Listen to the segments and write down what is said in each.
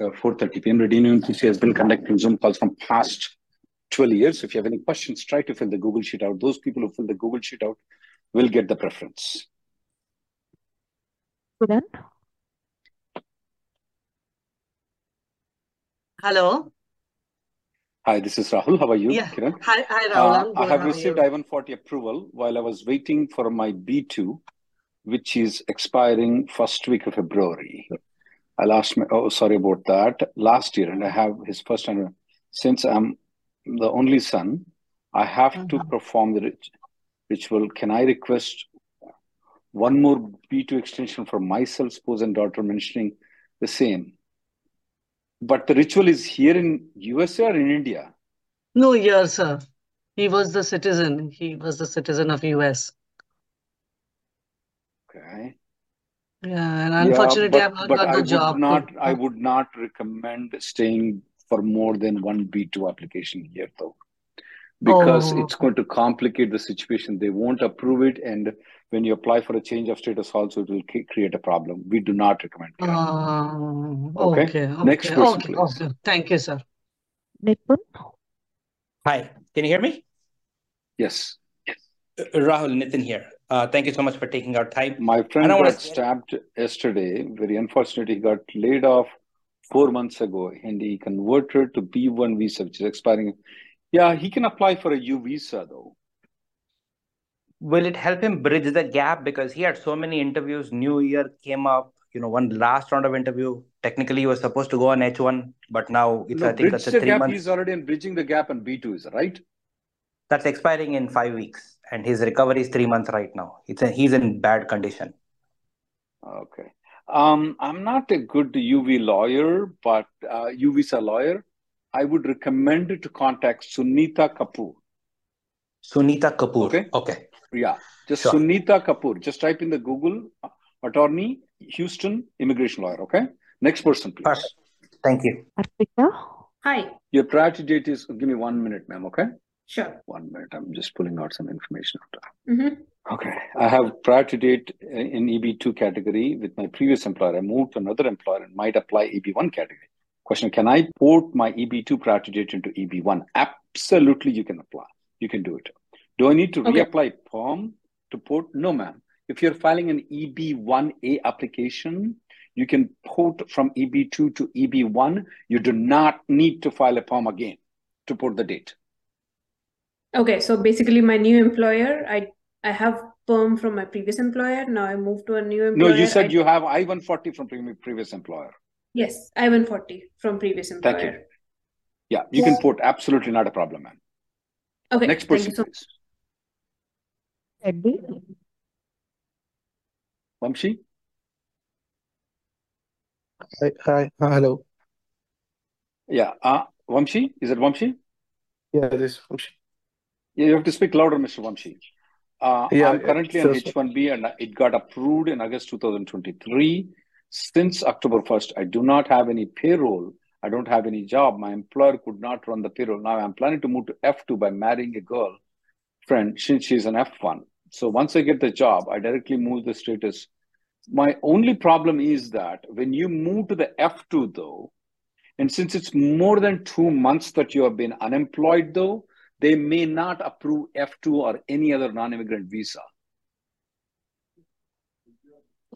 4.30 p.m. Reddy PC has been conducting Zoom calls from past 12 years. If you have any questions, try to fill the Google Sheet out. Those people who fill the Google Sheet out will get the preference. Kiran? Hello. Hi, this is Rahul. How are you, Yeah. Kiran? Hi, hi, Rahul. Uh, I'm I good. have received you? I-140 approval while I was waiting for my B2, which is expiring first week of February. I lost my, oh, sorry about that, last year, and I have his first and since I'm the only son, I have to Mhm. perform the rit- ritual. Can I request one more B2 extension for myself, spouse, and daughter, mentioning the same? But the ritual is here in USA or in India? No, year, sir. He was the citizen. He was the citizen of US. Okay. Yeah, and Yeah, unfortunately, I've not but got I the job to. not I would not recommend staying for more than one B2 application here though. Because Oh, it's going to complicate the situation. They won't approve it, and when you apply for a change of status, also it will create a problem. We do not recommend it. um, Okay. okay, Next okay, person, okay, please. okay. Thank you, sir. Nipun? Hi, can you hear me? Yes, Uh, Rahul, Nitin here. Uh, thank you so much for taking our time. my friend got to stabbed yesterday. Very unfortunate. He got laid off four months ago, and he converted to B1 visa, which is expiring. Yeah, he can apply for a U visa though. Will it help him bridge the gap? Because he had so many interviews. New Year came up, you know, one last round of interview. Technically, he was supposed to go on H1, but now it's, No, I think that's a three gap. months. He's already in bridging the gap on B2, is right? That's expiring in five weeks, and his recovery is three months right now. It's a, he's in bad condition. Okay. Um, I'm not a good UV lawyer, but uh, U a lawyer. I would recommend to contact Sunita Kapoor. Sunita Kapoor. Okay. Okay. Yeah, just Sure. Sunita Kapoor. Just type in the Google uh, attorney, Houston immigration lawyer. Okay. Next person, please. Perfect. Thank you. Arpita? Hi, Your priority date is. Give me one minute, ma'am. Okay. Sure. One minute. I'm just pulling out some information. Mm-hmm. Okay. I have prior to date in EB2 category with my previous employer. I moved to another employer and might apply EB1 category. Question Can I port my EB2 prior to date into EB1? Absolutely, you can apply. You can do it. Do I need to Okay. reapply perm to port? No, ma'am. If you're filing an EB1A application, you can port from EB2 to EB1. You do not need to file a perm again to port the date. Okay, so basically my new employer, I I have perm from my previous employer. Now I moved to a new employer. No, you said I, you have I-140 from previous employer. yes, I-140 from previous employer. Thank you. Yeah, you can port. Absolutely not a problem, ma'am. Okay, Next thank person, you so please. Reddy? Vamshi? Hi, hi, uh, hello. Yeah. Uh, Vamshi? Is it Vamshi? Yeah, this is Yeah, you have to speak louder, Mr. Vamshi. Uh, Yeah, I'm currently on so- so- H1B and it got approved in August 2023. Since October 1st, I do not have any payroll. I don't have any job. My employer could not run the payroll. Now I'm planning to move to F2 by marrying a girl friend since she's an F1. So once I get the job, I directly move the status. My only problem is that when you move to the F2 though, and since it's more than two months that you have been unemployed though, they may not approve F2 or any other non-immigrant visa.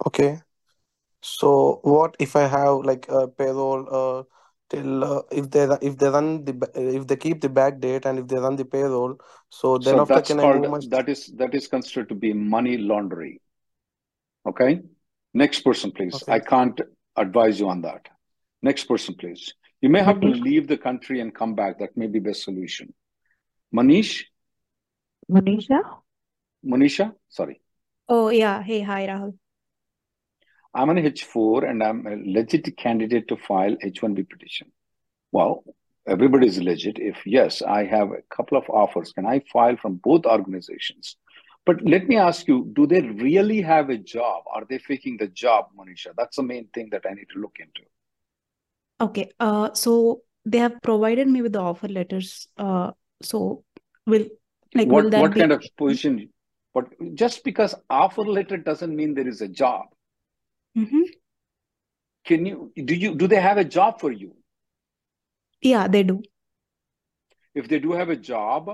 Okay. So what if I have like a payroll uh till uh, if they if they run the if they keep the back date and if they run the payroll, so then So after can I move called my that is that is considered to be money laundering. Okay. Next person, please. okay. I can't advise you on that. Next person, please. You may have to leave the country and come back. That may be best solution. Manish, Manisha? Manisha, sorry. Oh, yeah. Hey, hi, Rahul. I'm an H4 and I'm a legit candidate to file H1B petition. Well, everybody is legit. If yes, I have a couple of offers. Can I file from both organizations? But let me ask you, do they really have a job? Are they faking the job, Manisha? That's the main thing that I need to look into. Okay. Uh, so they have provided me with the offer letters. Uh, so will like will What that what be kind of position? But just because offer letter doesn't mean there is a job. hmm Can you do you do they have a job for you? Yeah, they do. If they do have a job,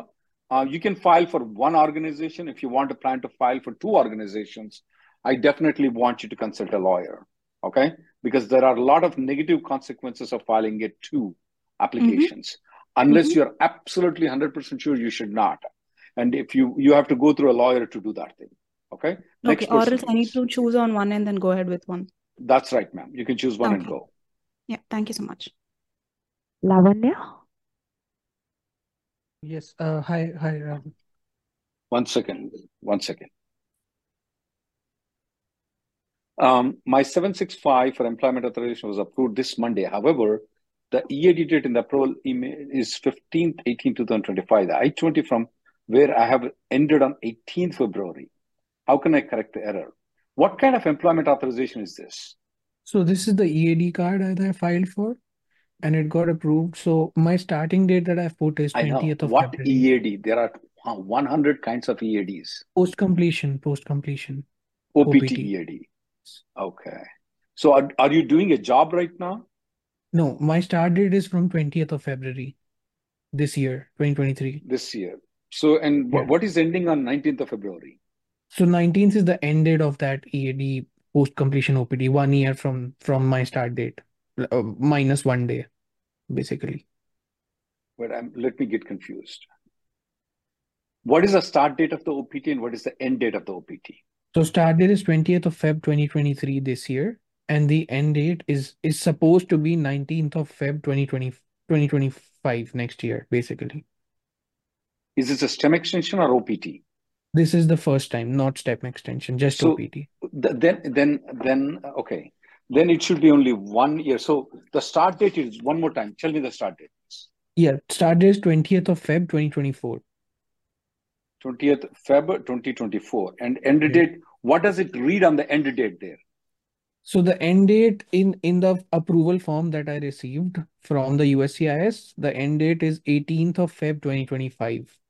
uh, you can file for one organization. If you want to plan to file for two organizations, I definitely want you to consult a lawyer. Okay, because there are a lot of negative consequences of filing it two hmm applications. Unless hmm you're absolutely 100% sure, you should not. And if you you have to go through a lawyer to do that thing. Okay, Okay. Or else I need to choose on one and then go ahead with one. That's right, ma'am. You can choose one and go. Yeah. Thank you so much. Lavanya? Yes. Uh, hi, hi, Rahul. One second. One second. Um, my 765 for employment authorization was approved this Monday. However, the EAD date in the approval email is 15th, 18, 2025. The I-20 from where I have ended on 18th February. How can I correct the error? What kind of employment authorization is this? So this is the EAD card that I filed for, and it got approved. So my starting date that I've put is I know. 20th of What February. EAD? There are 100 kinds of EADs. Post completion, post completion, OPT OPT. EAD. Okay. So are, are you doing a job right now? No, my start date is from 20th of February this year, 2023. this year. So, and Yeah. what is ending on 19th of February? So 19th is the end date of that EAD post completion OPT, one year from from my start date, uh, minus one day, basically. But I'm, let me get confused. What is the start date of the OPT and what is the end date of the OPT? So start date is 20th of Feb 2023 this year, and the end date is is supposed to be 19th of Feb 2020, 2025 next year, basically. Is this a STEM extension or OPT? This is the first time, not STEM extension, just So OPT. th- then, then, then, okay. Then it should be only one year. So the start date is one more time. Tell me the start date. Yeah, start date is 20th of Feb 2024. 20th Feb 2024. And end Yeah. date, what does it read on the end date there? So the end date in in the approval form that I received from the USCIS, the end date is 18th of Feb 2025.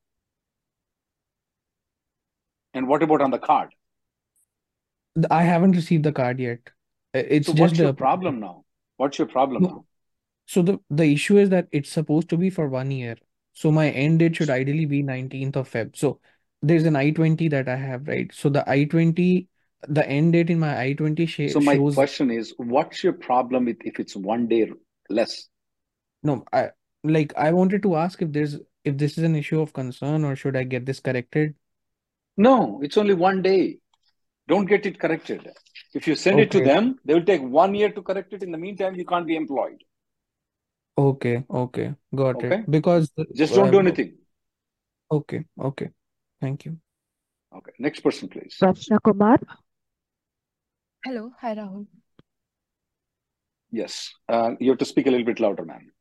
And what about on the card? I haven't received the card yet. It's So just what's the your problem now? What's your problem No, now? so the the issue is that it's supposed to be for one year. So my end date should ideally be 19th of Feb. So there's an I-20 that I have, right? So the I-20, the end date in my I-20 sh So my shows question is, what's your problem with if it's one day less? no, I like I wanted to ask if there's if this is an issue of concern or should I get this corrected? No, it's only one day. Don't get it corrected. If you send it to them, they will take one year to correct it. In the meantime, you can't be employed. Okay, okay, got it. Because Just don't do uh, anything. okay, okay. Thank you. Okay. Next person, please. Rachna Kumar? Hello. Hi, Rahul. Yes. Uh, you have to speak a little bit louder, ma'am.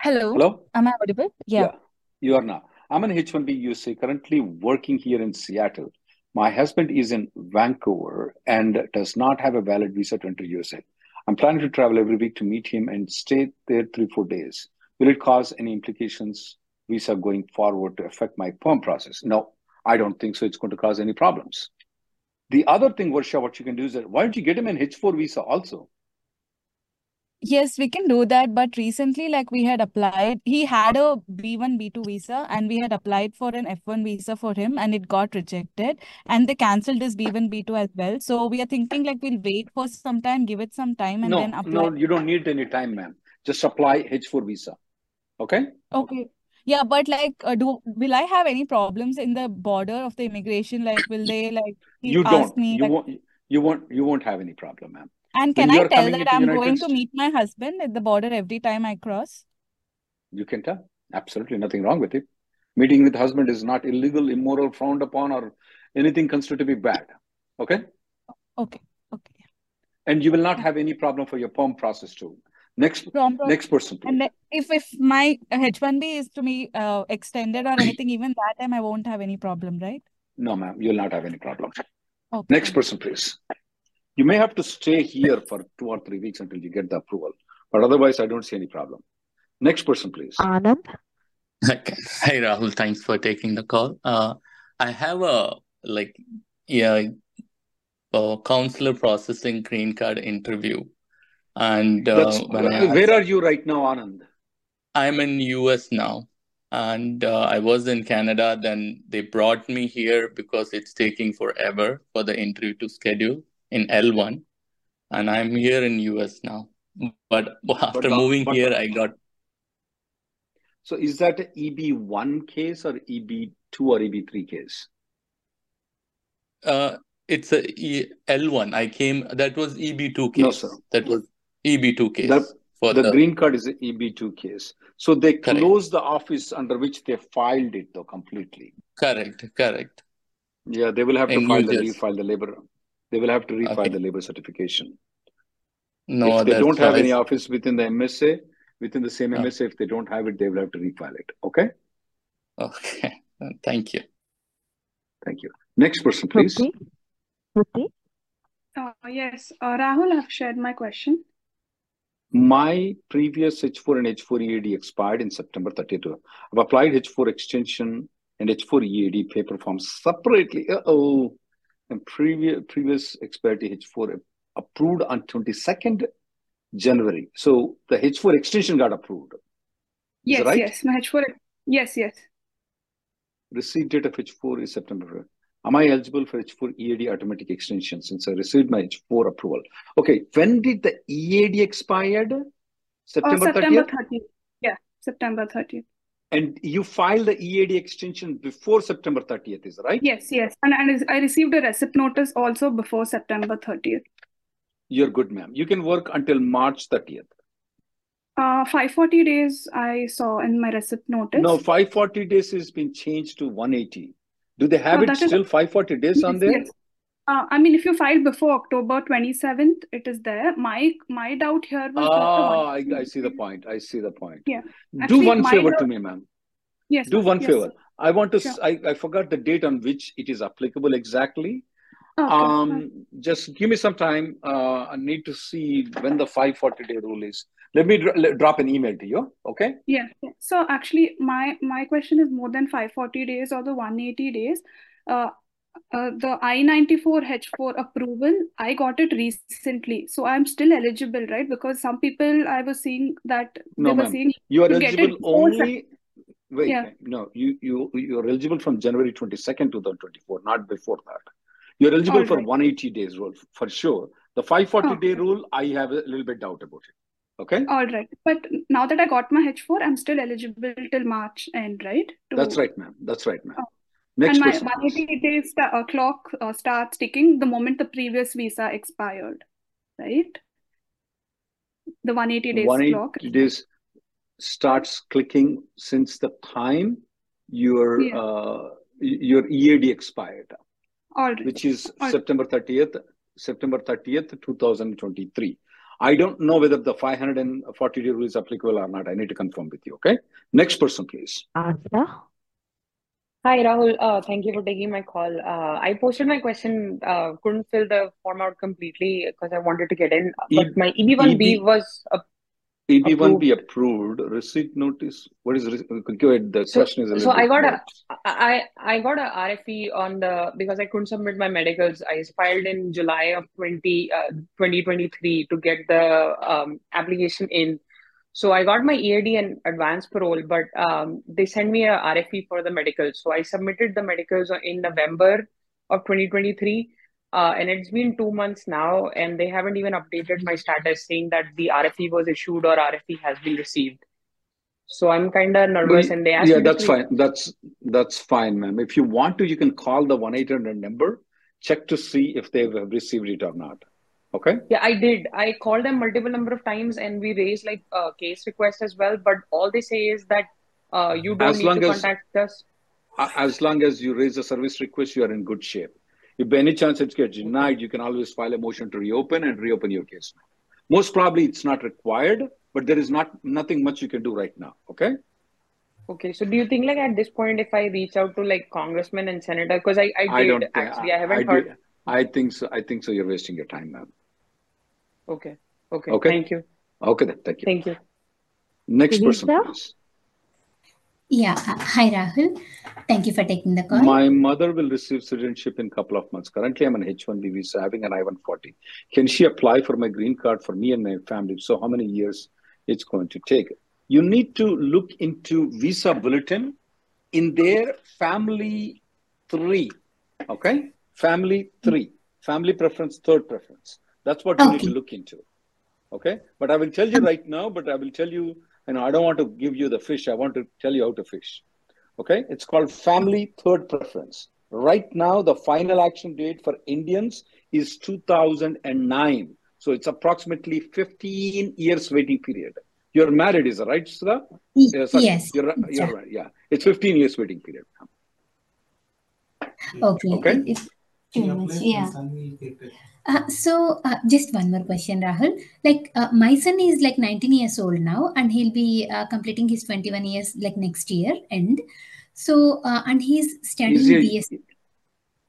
Hello. Hello? Am I audible? Yeah. Yeah, you are now. I'm an H-1B USA, currently working here in Seattle. My husband is in Vancouver and does not have a valid visa to enter USA. I'm planning to travel every week to meet him and stay there three, four days. Will it cause any implications, visa going forward, to affect my perm process? No, I don't think so. It's going to cause any problems. The other thing, Varsha, what you can do is that why don't you get him an H4 visa also? Yes, we can do that. But recently, like we had applied, he had a B1, B2 visa, and we had applied for an F1 visa for him, and it got rejected. And they cancelled his B1, B2 as well. So we are thinking like we'll wait for some time, give it some time, and then No, apply. no, you don't need any time, ma'am. Just apply H4 visa. Okay. Okay. Yeah, but like, uh, do will I have any problems in the border of the immigration? Like, will they like You ask don't. me You like, won't. You won't. You won't have any problem, ma'am. and can I tell that I'm United going to meet my husband at the border every time I cross? you can tell. Absolutely nothing wrong with it. Meeting with husband is not illegal, immoral, frowned upon, or anything considered to be bad. Okay. Okay. Okay. And you will not have any problem for your perm process too. Next, From next person, and please. then if if my H1B is to be uh, extended or anything, even that time I won't have any problem, right? No, ma'am, you'll not have any problem. Okay. Next person, please. You may have to stay here for two or three weeks until you get the approval, but otherwise, I don't see any problem. Next person, please. Anand, Okay. Hi, Rahul. Thanks for taking the call. Uh, I have a like yeah, a counselor processing green card interview, and uh, That's when I where are you right now, Anand? I'm in US now, and uh, I was in Canada. Then they brought me here because it's taking forever for the interview to schedule in L1, and I'm here in US now. But after But moving but here, I got so is that a EB1 case or EB2 or EB3 case? Uh, it's a E- L1. I came, that was EB2 No, sir. case. That was EB2 The case for the the, green card is an EB2 case. So they correct, closed the office under which they filed it though completely. correct, correct. Yeah, they will have to file the refile the labor. They will have to refile Okay. the labor certification. No, If they don't have why. any office within the MSA, within the same Uh, MSA, if they don't have it, they will have to refile it. Okay? okay. Thank you. Thank you. Next person, please. Shruti, Shruti, Uh, yes, uh, Rahul, I've shared my question. My previous H4 and H4 EAD expired in September 32. I've applied H4 extension and H4 EAD paper forms separately. Uh-oh. And previous previous expiry H4 approved on 22nd January. So the H4 extension got approved. Yes, right? yes, my H4. Yes, yes. Receipt date of H4 is September. Am I eligible for H4 EAD automatic extension since I received my H4 approval? Okay, when did the EAD expired? September September 30th? 30th. Yeah, September 30th. And you filed the EAD extension before September 30th, is right? Yes, yes. And, and I received a receipt notice also before September 30th. You're good, ma'am. You can work until March 30th. Uh, 540 days I saw in my receipt notice. No, 540 days has been changed to 180. Do they have Oh, it that is, still 540 days on there? yes. Uh, I mean, if you filed before October 27th, it is there. My my doubt here was Ah, I, I see the point. I see the point. Yeah. Do one favor doubt. to me, ma'am. Yes, Do one Yes, favor. sir. I want to, Sure. I, I forgot the date on which it is applicable exactly. Okay. Um, just give me some time. Uh, I need to see when the 540 day rule is. Let me dr- drop an email to you. Okay. Yeah. So actually, my my question is more than 540 days or the 180 days. Uh, uh, the I-94 H4 approval, I got it recently, so I'm still eligible, right? Because some people I was seeing that they No, were ma'am. saying You are to get it eligible only. Wait, Yeah. no, you you you are eligible from January 22nd, 2024, not before that. You're eligible All for right. 180 days rule for sure. The 540 day rule, I have a little bit doubt about it. Okay. All right. But now that I got my H4, I'm still eligible till March end, right? That's right, ma'am. That's right, ma'am. oh. Next And my 180 days uh, clock uh, starts ticking the moment the previous visa expired, right? The 180 days clock. 180 days starts clicking since the time your Yeah. uh, your EAD expired, right. which is September 30th, September 30th, 2023. I don't know whether the 540 day rule is applicable or not. I need to confirm with you. Okay. Next person, please. Asha, Hi, Rahul. Uh, thank you for taking my call. Uh, I posted my question, uh, couldn't fill the form out completely because I wanted to get in, E- but my EB1B EB, was uh, EB1B approved. approved. Receipt notice. What is re- go ahead. The So, question is so I got a. I, I got a RFE on the, because I couldn't submit my medicals. I filed in July of 20, uh, 2023 to get the um, application in. So I got my EAD and advanced parole, but um, they sent me a RFE for the medicals. So I submitted the medicals in November of 2023. Uh, and it's been two months now, and they haven't even updated my status saying that the RFE was issued or RFE has been received. So I'm kind of nervous, and they asked yeah, that's fine. That's that's fine, ma'am. If you want to, you can call the one eight hundred number, check to see if they've received it or not. Okay. Yeah, I did. I called them multiple number of times, and we raised like a case request as well. But all they say is that uh, you don't As need long to as- contact us. As long as you raise a service request, you are in good shape. If by any chance it gets denied, you can always file a motion to reopen and reopen your case. Most probably it's not required, but there is not nothing much you can do right now. Okay. Okay, so do you think like at this point, if I reach out to like congressman and senator, because I, I I did don't think actually, I haven't do- heard. I think so. I think so. You're wasting your time, ma'am. Okay, okay, Okay. thank you, Okay then. Thank you. thank you. Next person, please. Yeah. uh, Hi, Rahul. Thank you for taking the call. My mother will receive citizenship in a couple of months. Currently, I'm on H-1B visa, having an I-140. Can she apply for my green card for me and my family? So, how many years it's going to take? You need to look into visa bulletin in their family three. Okay, family three, family preference, third preference. That's what you need to look into. Okay, but I will tell you right now. But I will tell you, you know, I don't want to give you the fish. I want to tell you how to fish. Okay, it's called family third preference. Right now, the final action date for Indians is 2009. So it's approximately 15 years waiting period. You're married, is right, Sudha? Uh, y- Yes. You're, you're right. Yeah, it's 15 years waiting period. Okay. Okay. It's too much. Yeah. Uh, so uh, just one more question, Rahul. Like uh, my son is like 19 years old now, and he'll be uh, completing his 21 years like next year end. So uh, and he's Is he, BS.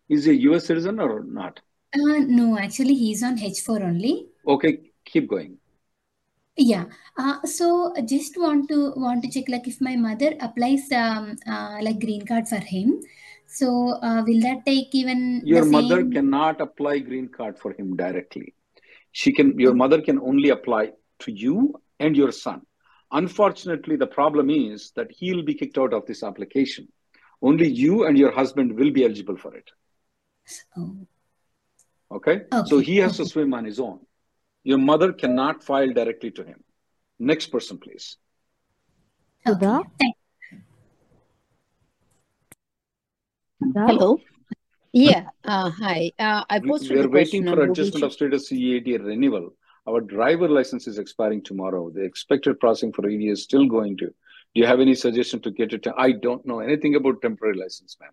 is he a US citizen or not? Uh, no, actually he's on H4 only. Okay, keep going. Yeah. Uh, so just want to want to check like if my mother applies um uh, like green card for him, so uh, will that take even Your the mother same? cannot apply green card for him directly. She can. Your mother can only apply to you and your son. Unfortunately, the problem is that he'll be kicked out of this application. Only you and your husband will be eligible for it. Oh, Okay. okay? So he has to swim on his own. Your mother cannot file directly to him. Next person, please. Okay. Sudha? Thank Sudha? Hello. Yeah. Uh, hi. Uh, I posted We are waiting for adjustment of status CAD renewal. Our driver license is expiring tomorrow. The expected processing for ED is still going to. Do you have any suggestion to get it? I don't know anything about temporary license, ma'am.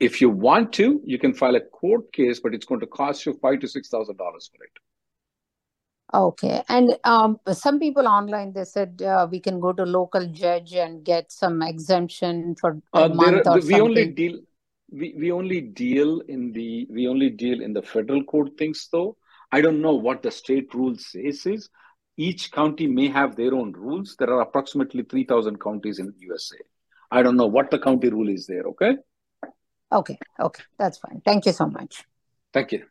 If you want to, you can file a court case, but it's going to cost you five to six thousand dollars for it. Okay. And um, some people online they said uh, we can go to local judge and get some exemption for a Uh, month are, or we only deal we, we only deal in the we only deal in the federal court things though. I don't know what the state rule says is. Each county may have their own rules. There are approximately 3,000 counties in USA. I don't know what the county rule is there, okay? Okay. Okay. That's fine. Thank you so much. Thank you.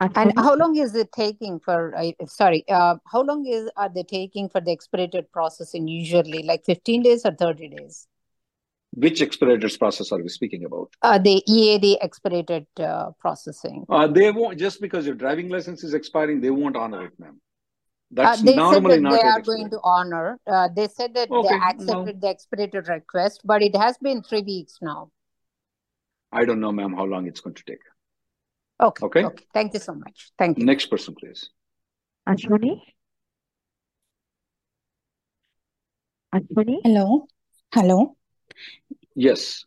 And how long is it taking for, uh, sorry, uh, how long is are they taking for the expedited processing usually? Like 15 days or 30 days? Which expedited process are we speaking about? Uh, the EAD expedited uh, processing. Uh, they won't, just because your driving license is expiring, they won't honor it, ma'am. Uh, That's they said that not they are going to honor. Uh, they said that they Okay, no, accepted the expedited request, but it has been three weeks now. I don't know, ma'am, how long it's going to take. Okay. Okay? Okay. Thank you so much. Thank you. Next person, please. Ashwini? Ashwini? Hello. Hello. Yes.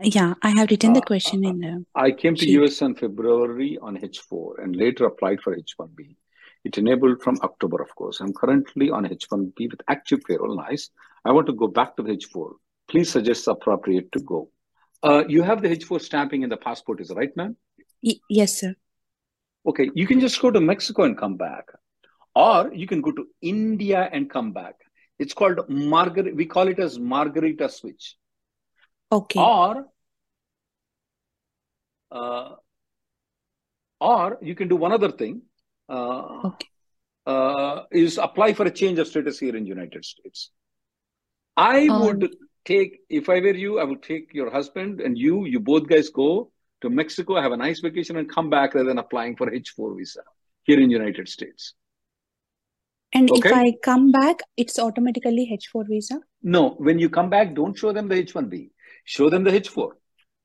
Yeah, I have written the Uh, question in the I came to sheet. US in February on H4 and later applied for H1B. It enabled from October, of course. I'm currently on H1B with active payroll. Nice. I want to go back to the H4. Please suggest appropriate to go. Uh, you have the H4 stamping in the passport, is right, ma'am? Y- yes, sir. Okay, you can just go to Mexico and come back, or you can go to India and come back. It's called Margaret. We call it as Margarita switch. Okay. Or, uh, or you can do one other thing. Uh, Okay. uh, is apply for a change of status here in United States. I Um, would take, if I were you, I would take your husband and you, you both guys go to Mexico, have a nice vacation, and come back rather than applying for H4 visa here in United States. And if I come back, it's automatically H4 visa? No, when you come back, don't show them the H1B. Show them the H4.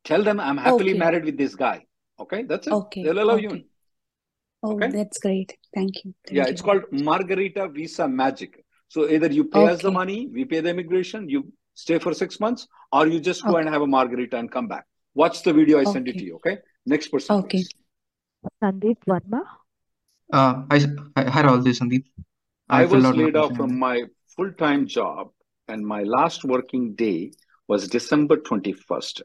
Tell them I'm happily Okay. married with this guy. Okay, that's it. Okay, They'll allow you okay. in. Oh, Okay? that's great. Thank you. Thank Yeah, you it's called Margarita Visa Magic. So either you pay us the money, we pay the immigration, you stay for six months, or you just go and have a margarita and come back. Watch the video, I send it to you. Okay. Next person, Okay. please. Sandeep Verma. Uh, hi, hi, hi Rahul, this Sandeep. I I was laid off from my full-time job, and my last working day was December 21st.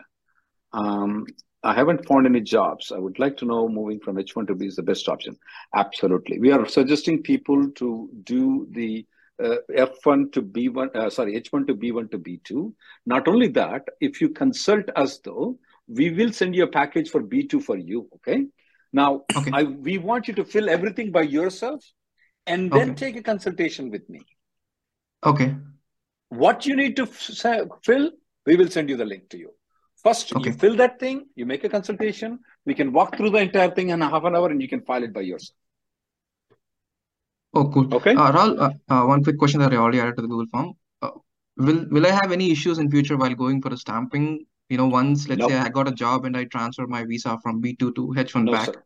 Um, I haven't found any jobs. I would like to know moving from H1 to B is the best option. Absolutely. We are suggesting people to do the uh, F1 to B1, uh, sorry, H1 to B1 to B2. Not only that, if you consult us though, we will send you a package for B2 for you. Okay. Now, Okay. I, we want you to fill everything by yourself and then Okay. take a consultation with me. Okay. What you need to fill, we will send you the link to you. First, you fill that thing, you make a consultation, we can walk through the entire thing in a half an hour and you can file it by yourself. Oh, cool. Okay? Uh, Rahul, uh, uh, one quick question that I already added to the Google form. Uh, will will I have any issues in future while going for a stamping? You know, once let's say I got a job and I transfer my visa from B2 to H1 No, back. sir.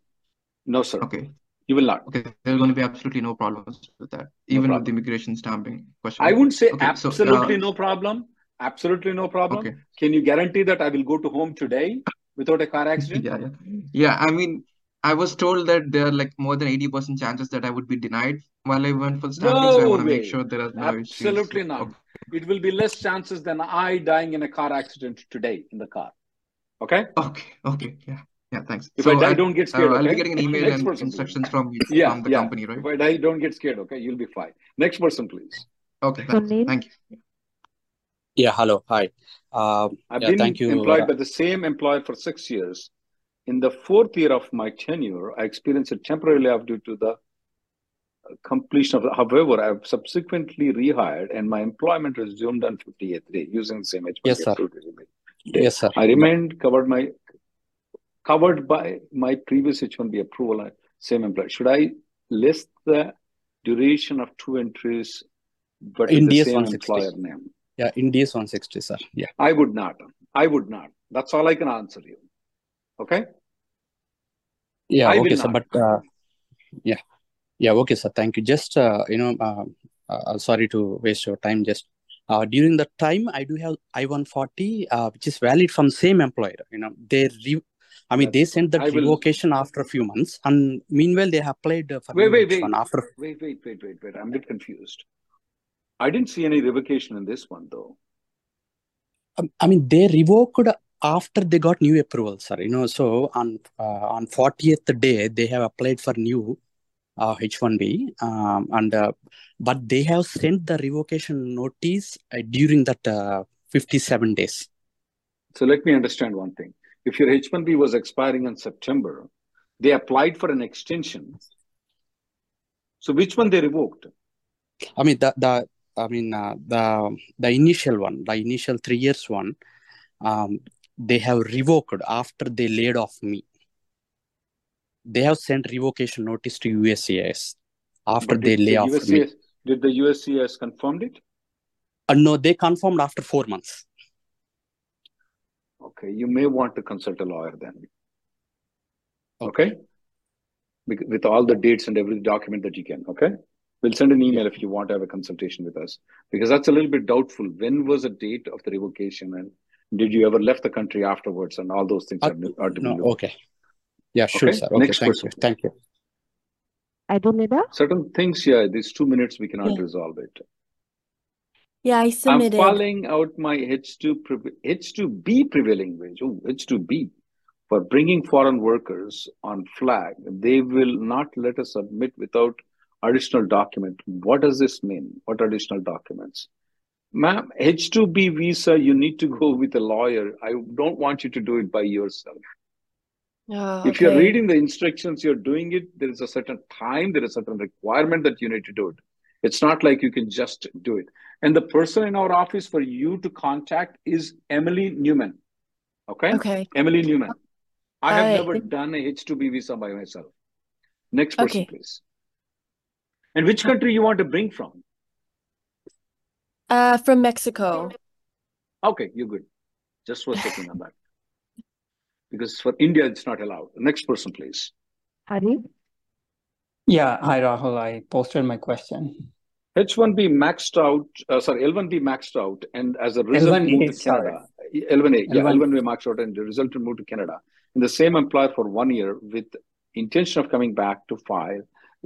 No, sir. Okay. You will not. Okay. There's going to be absolutely no problems with that, No even with the immigration stamping question. I wouldn't say Okay. So, absolutely uh, no problem. Absolutely no problem. okay. Can you guarantee that I will go to home today without a car accident? Yeah, yeah. Yeah, I mean, I was told that there are like more than 80% chances that I would be denied while I went for stamping, so I No want to make way. sure there are no issues. Absolutely not. Okay. It will be less chances than I dying in a car accident today in the car. Okay? Okay, okay, yeah, yeah, thanks. If So I die, I, don't get uh, scared, I'll be getting an email and person, please. instructions from you, Yeah, from the yeah. company, right? If I die, don't get scared, okay? You'll be fine. Next person, please. Okay, thanks. Thank you. Yeah, hello, hi. Um, I've yeah, been employed uh, by the same employer for six years. In the fourth year of my tenure, I experienced a temporary layoff due to the completion of. However, I've subsequently rehired, and my employment resumed on 58th day using the same H1B Yes, sir. approved resume. Day. Yes, sir. I remained covered my covered by my previous H1B approval. uh, Same employer. Should I list the duration of two entries, but In the same 160. employer name? Yeah, in DS 160, sir. Yeah. I would not. I would not. That's all I can answer you. Okay. Yeah, I okay, sir. not. But uh, yeah, yeah, okay, sir. Thank you. Just uh, you know, uh, uh, sorry to waste your time. Just uh, during the time, I do have I-140, uh, which is valid from same employer. You know, they re I mean, they sent that I will. revocation after a few months, and meanwhile, they have applied for Wait, wait, H1 wait, after. wait, wait, wait, wait, wait. I'm a bit confused. I didn't see any revocation in this one, though. Um, I mean, they revoked after they got new approval, sir. You know, so on uh, on 40th day, they have applied for new uh, H1B, um, and uh, but they have sent the revocation notice uh, during that uh, 57 days. So let me understand one thing. If your H1B was expiring in September, they applied for an extension. So which one they revoked? I mean, the the I mean uh, the the initial one, the initial three years one, um, they have revoked after they laid off me. They have sent revocation notice to USCIS after they lay the off me. Did the USCIS confirmed it? Uh, no, they confirmed after four months. Okay, you may want to consult a lawyer then. Okay? Bec- With all the dates and every document that you can. Okay? We'll send an email if you want to have a consultation with us because that's a little bit doubtful. When was the date of the revocation and did you ever left the country afterwards and all those things Uh, are, are to be no, looked. okay. Yeah, sure, Okay? sir. Okay, Next thank person. you. Thank you. Adolida? Certain things, yeah, these two minutes we cannot Yeah. resolve it. Yeah, I I'm submitted. filing out my H2 pre- H2B prevailing wage. Oh, H2B for bringing foreign workers on flag. They will not let us submit without additional document. What does this mean? What additional documents? Ma'am, H2B visa, you need to go with a lawyer. I don't want you to do it by yourself. Oh, If you're reading the instructions, you're doing it, there is a certain time, there is a certain requirement that you need to do it. It's not like you can just do it. And the person in our office for you to contact is Emily Neumann. Okay? Okay. Emily Neumann. I have I never done a H2B visa by myself. Next person, okay. please. And which country you want to bring from? Uh, from Mexico. Okay, you're good. Just was checking on that. Because for India, it's not allowed. Next person, please. Hari? Yeah, hi Rahul. I posted my question. H1B maxed out, uh, sorry, L1B maxed out, and as a result, L1A, moved to sorry. Canada. L1A, yeah, L1. L1A maxed out, and the result to move to Canada. And the same employer for one year with intention of coming back to file,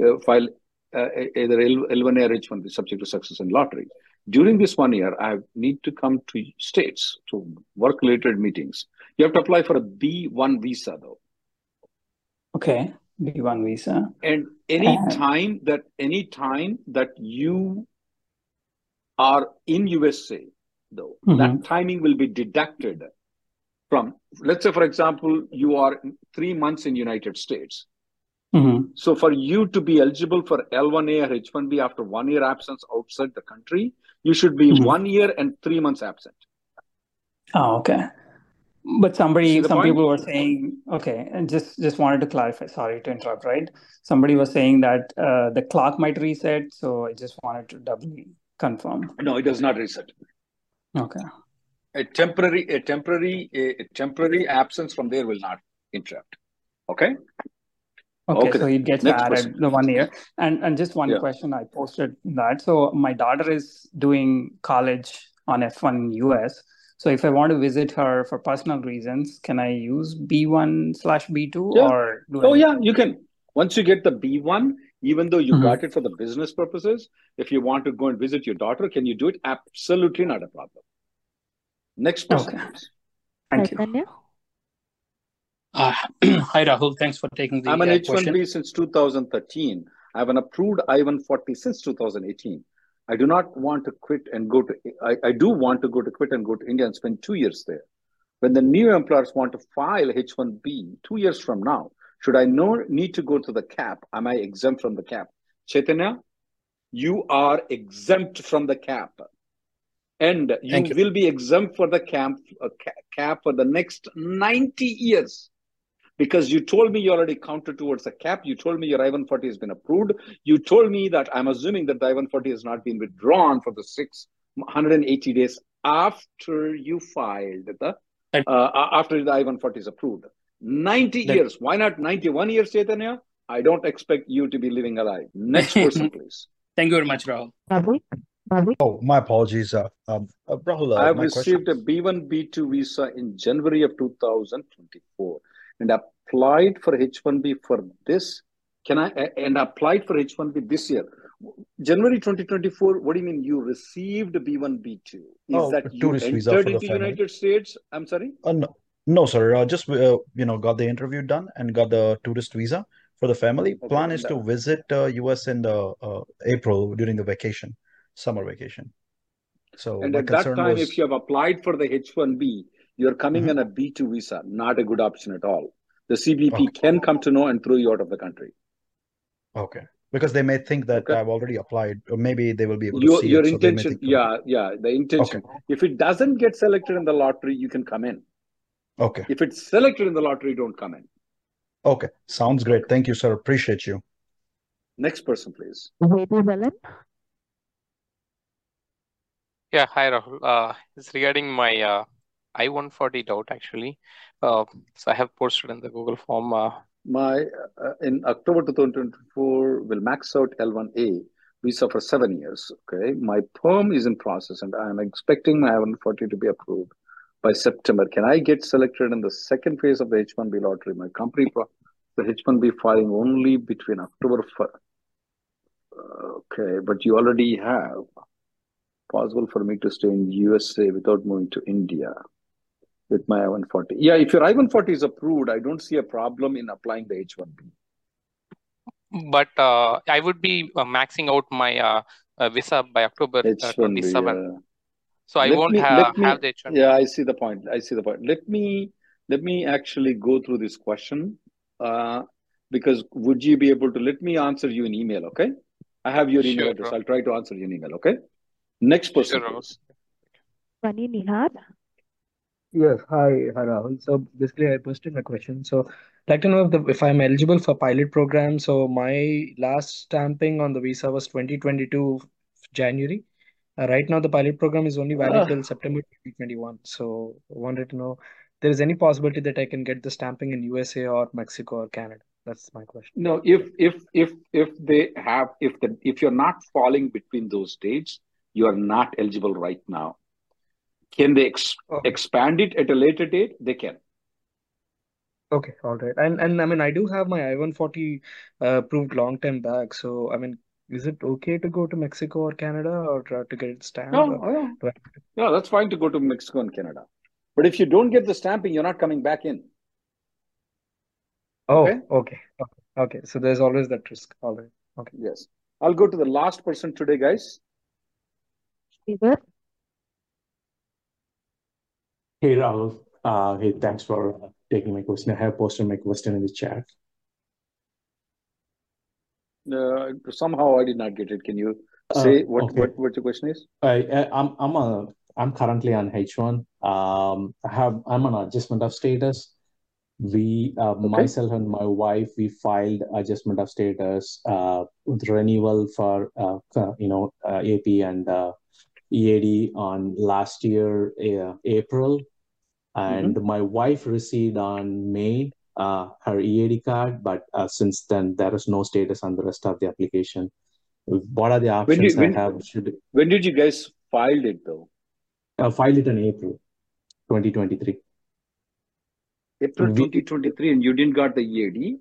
uh, file uh, either L, L1A or H1B subject to success in lottery. During this one year, I need to come to states to work related meetings. You have to apply for a B1 visa though. Okay, B1 visa. And any And- time that any time that you are in USA, though, Mhm. that timing will be deducted from. Let's say, for example, you are three months in United States. Mhm. So for you to be eligible for L1A or H1B after one year absence outside the country, you should be Mhm. one year and three months absent. Oh, okay. But somebody, some point? people were saying, okay, and just just wanted to clarify. Sorry to interrupt, right? Somebody was saying that uh, the clock might reset, so I just wanted to doubly confirm. No, it does not reset. Okay. A temporary, a temporary, a, a temporary absence from there will not interrupt. Okay. Okay, Okay so then. it gets Next added person. the one year. And and just one Yeah. question, I posted that. So my daughter is doing college on F1 US. So if I want to visit her for personal reasons, can I use B1 slash B2 Yeah. or do Oh I? yeah, you can. Once you get the B1, even though you Mhm. got it for the business purposes, if you want to go and visit your daughter, can you do it? Absolutely not a problem. Next person, Okay. please. Thank you. Uh, hi, Rahul. Thanks for taking the I'm an uh, H1B question. since 2013. I have an approved I-140 since 2018. I do not want to quit and go to, I, I do want to go to quit and go to India and spend two years there. When the new employers want to file H1B two years from now, should I no need to go to the cap? Am I exempt from the cap? Chaitanya, you are exempt from the cap. And you, you. will be exempt for the camp, uh, cap for the next 90 years because you told me you already counted towards the cap. You told me your I-140 has been approved. You told me that I'm assuming that the I-140 has not been withdrawn for the six 180 days after you filed the That- uh, after the I-140 is approved. 90 That- years. Why not 91 years, Chaitanya? I don't expect you to be living alive. Next person, please. Thank you very much, Rahul. Bhavik? Bhavik? Oh, my apologies. Uh, um, uh, Rahul, I uh, have my question. received a B1, B2 visa in January of 2024 and applied for H1B for this. Can I, and applied for H1B this year. January 2024, what do you mean you received B1, B2? Is Oh, that you tourist visa entered for the into. United States? I'm sorry? Uh, no, no, sir. Uh, just uh, you know, got the interview done and got the tourist visa for the family. Okay, Plan is and to visit uh, US in the uh, April during the vacation, summer vacation. So And at that time, was if you have applied for the H1B, you're coming Mhm. on a B2 visa, not a good option at all. The CBP okay, can come to know and throw you out of the country. okay, because they may think that Okay. I've already applied, or maybe they will be able to Your see your it, so they may intention, think. yeah, yeah, the intention. Okay, intention. If it doesn't get selected in the lottery, you can come in. okay, If it's selected in the lottery, don't come in. okay. Sounds great. Thank you, sir. Appreciate you. Next person, please. Vedi Velan? Yeah, hi Rahul. Uh, it's regarding my uh, I-140 doubt actually. Uh, so I have posted in the Google form. Uh, My uh, in October 2024 will max out L1A visa for seven years. Okay, my perm is in process, and I am expecting my I-140 to be approved by September. Can I get selected in the second phase of the H1B lottery? My company, pro- the H1B filing only between October. fir- Okay, but you already have possible for me to stay in USA without moving to India with my I-140. Yeah, if your I-140 is approved, I don't see a problem in applying the H1B. but uh, I would be uh, maxing out my uh, uh, visa by October uh, H1B, 27. yeah. So I Let won't me, ha me, have the H1B. yeah, I see the point. I see the point. Let me, let me actually go through this question, uh, because would you be able to, let me answer you in email, okay? I have your email Sure, address. bro. I'll try to answer you in email, okay? Next person, Sure, Rahul. Sunny Nihar? Yes, hi, hi Rahul. So basically, I posted my question. So, I'd like to know if the if I'm eligible for pilot program. So my last stamping on the visa was 2022 January. Uh, right now, the pilot program is only valid Uh, till September 2021. So I wanted to know there is any possibility that I can get the stamping in USA or Mexico or Canada. That's my question. no, if if if if they have if the if you're not falling between those dates, you are not eligible right now. Can they ex Oh, expand it at a later date? They can. okay, all right. And and I mean, I do have my I-140 uh, approved long time back. So I mean, is it okay to go to Mexico or Canada or uh, to get it stamped? No, Or yeah, do I- that's fine to go to Mexico and Canada. But if you don't get the stamping, you're not coming back in. Oh, Okay? okay, okay, okay. So there's always that risk. All right. Okay. Yes. I'll go to the last person today, guys. River, Hey Rahul, uh, hey, thanks for taking my question. I have posted my question in the chat. Uh, somehow I did not get it. Can you Uh, say what okay. what what your question is? I'm I'm a I'm currently on H1. Um, I have I'm on adjustment of status. Uh, myself and my wife we filed adjustment of status uh, with renewal for uh, uh, you know uh, AP and uh, EAD on last year uh, April, and Mm-hmm. my wife received on May uh, her EAD card, but uh, since then there is no status on the rest of the application. What are the When options did I when have? Should when did you guys filed it though? uh, filed it in April 2023. April We, 2023, and you didn't got the EAD?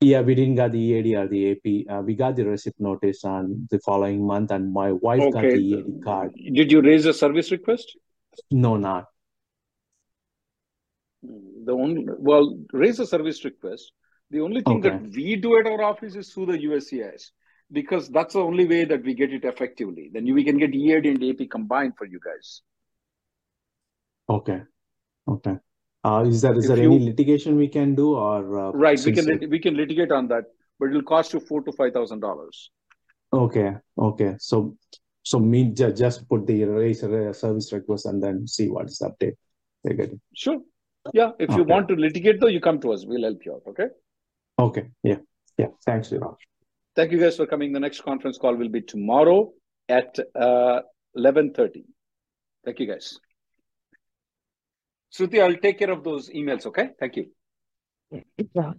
yeah, we didn't got the EAD or the AP. Uh, we got the receipt notice on the following month, and my wife got the EAD card. Did you raise a service request? No, not. The only well, raise a service request. The only thing Okay. that we do at our office is through the USCIS because that's the only way that we get it effectively. Then we can get EAD and AP combined for you guys. Okay. Okay. Uh, is there is If there any litigation we can do, or uh, right, we can it, we can litigate on that, but it'll cost you four to five thousand dollars. okay, okay. So so me ju- just put the raise a service request and then see what is the update. They get it. Sure. Yeah. If you want to litigate though, you come to us. We'll help you out. Okay. Okay. Yeah. Yeah. Thanks, Viraj. Thank you guys for coming. The next conference call will be tomorrow at uh, eleven thirty. Thank you guys. Shruti, I'll take care of those emails. Okay. Thank you. Rahul.